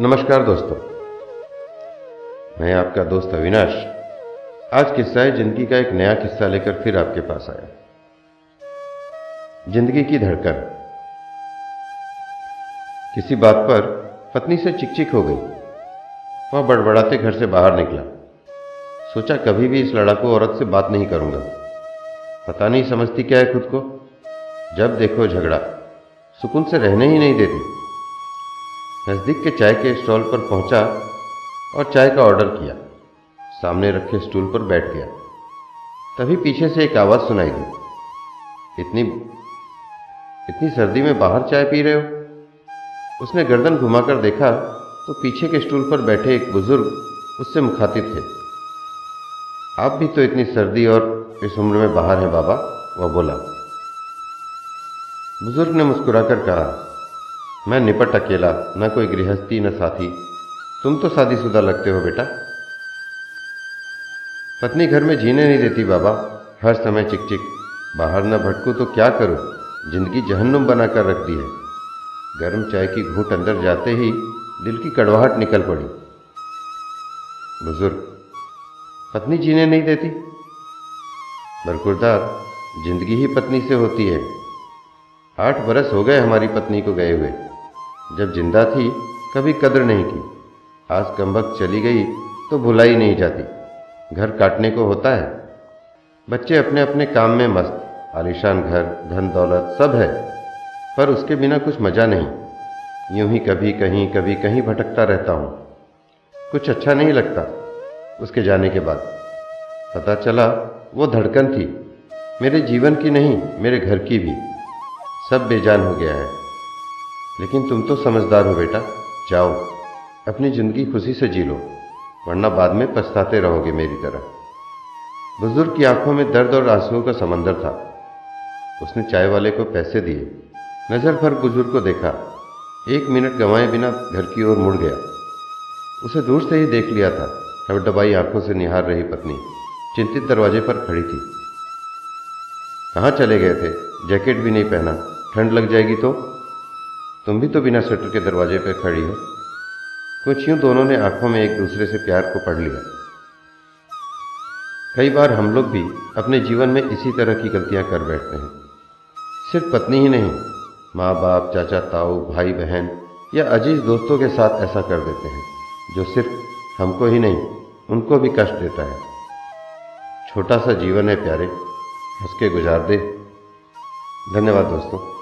नमस्कार दोस्तों। मैं आपका दोस्त अविनाश, आज किस्सा है ज़िंदगी का एक नया किस्सा लेकर फिर आपके पास आया। ज़िंदगी की धड़कन। किसी बात पर पत्नी से चिकचिक हो गई। वह बड़बड़ाते घर से बाहर निकला। सोचा कभी भी इस लड़ाकू औरत से बात नहीं करूँगा। पता नहीं समझती क्या है खुद को। जब देखो झगड़ा, सुकून से रहने ही नहीं देती। नज़दीक के चाय के स्टॉल पर पहुँचा और चाय का ऑर्डर किया। सामने रखे स्टूल पर बैठ गया। तभी पीछे से एक आवाज़ सुनाई दी। इतनी इतनी सर्दी में बाहर चाय पी रहे हो? उसने गर्दन घुमाकर देखा तो पीछे के स्टूल पर बैठे एक बुज़ुर्ग उससे मुखातिब थे। आप भी तो इतनी सर्दी और इस उम्र में बाहर हैं बाबा, वह बोला। बुज़ुर्ग ने मुस्कुराकर कहा मैं निपट अकेला, न कोई गृहस्थी, न साथी। तुम तो शादीशुदा लगते हो, बेटा। पत्नी घर में जीने नहीं देती, बाबा। हर समय चिक चिक बाहर न भटकूं तो क्या करूँ? ज़िंदगी जहन्नुम बनाकर रख दी है। गर्म चाय की घूट अंदर जाते ही दिल की कड़वाहट निकल पड़ी। बुज़ुर्ग, पत्नी जीने नहीं देती? बरकुरदार, ज़िंदगी ही पत्नी से होती है। आठ बरस हो गए हमारी पत्नी को गए हुए। जब ज़िंदा थी, कभी कदर नहीं की। आज कमबक चली गई तो भुलाई नहीं जाती। घर काटने को होता है। बच्चे अपने अपने काम में मस्त, आलिशान घर, धन दौलत सब है। पर उसके बिना कुछ मज़ा नहीं। यूँ ही कभी कहीं कभी कहीं भटकता रहता हूँ। कुछ अच्छा नहीं लगता, उसके जाने के बाद। पता चला, वो धड़कन थी। मेरे जीवन की नहीं, मेरे घर की भी। सब बेजान हो गया है। लेकिन तुम तो समझदार हो बेटा। जाओ, अपनी ज़िंदगी खुशी से जी लो, वरना बाद में पछताते रहोगे मेरी तरह। बुज़ुर्ग की आँखों में दर्द और आंसुओं का समंदर था। उसने चाय वाले को पैसे दिए। नज़र भर बुज़ुर्ग को देखा। एक मिनट गंवाए बिना घर की ओर मुड़ गया। उसे दूर से ही देख लिया था। डबाई आँखों से निहार रही पत्नी। चिंतित दरवाजे पर खड़ी थी। कहाँ चले गए थे? जैकेट भी नहीं पहना। ठंड लग जाएगी तो? तुम भी तो बिना स्वेटर के दरवाजे पर खड़ी हो। कुछ यूँ दोनों ने आँखों में एक दूसरे से प्यार को पढ़ लिया। कई बार हम लोग भी अपने जीवन में इसी तरह की गलतियाँ कर बैठते हैं। सिर्फ़ पत्नी ही नहीं माँ बाप चाचा, ताऊ भाई बहन या अज़ीज़ दोस्तों के साथ ऐसा कर देते हैं, जो सिर्फ़ हमको ही नहीं, उनको भी कष्ट देता है। छोटा सा जीवन है प्यारे, हंस के गुजार दे। धन्यवाद दोस्तों।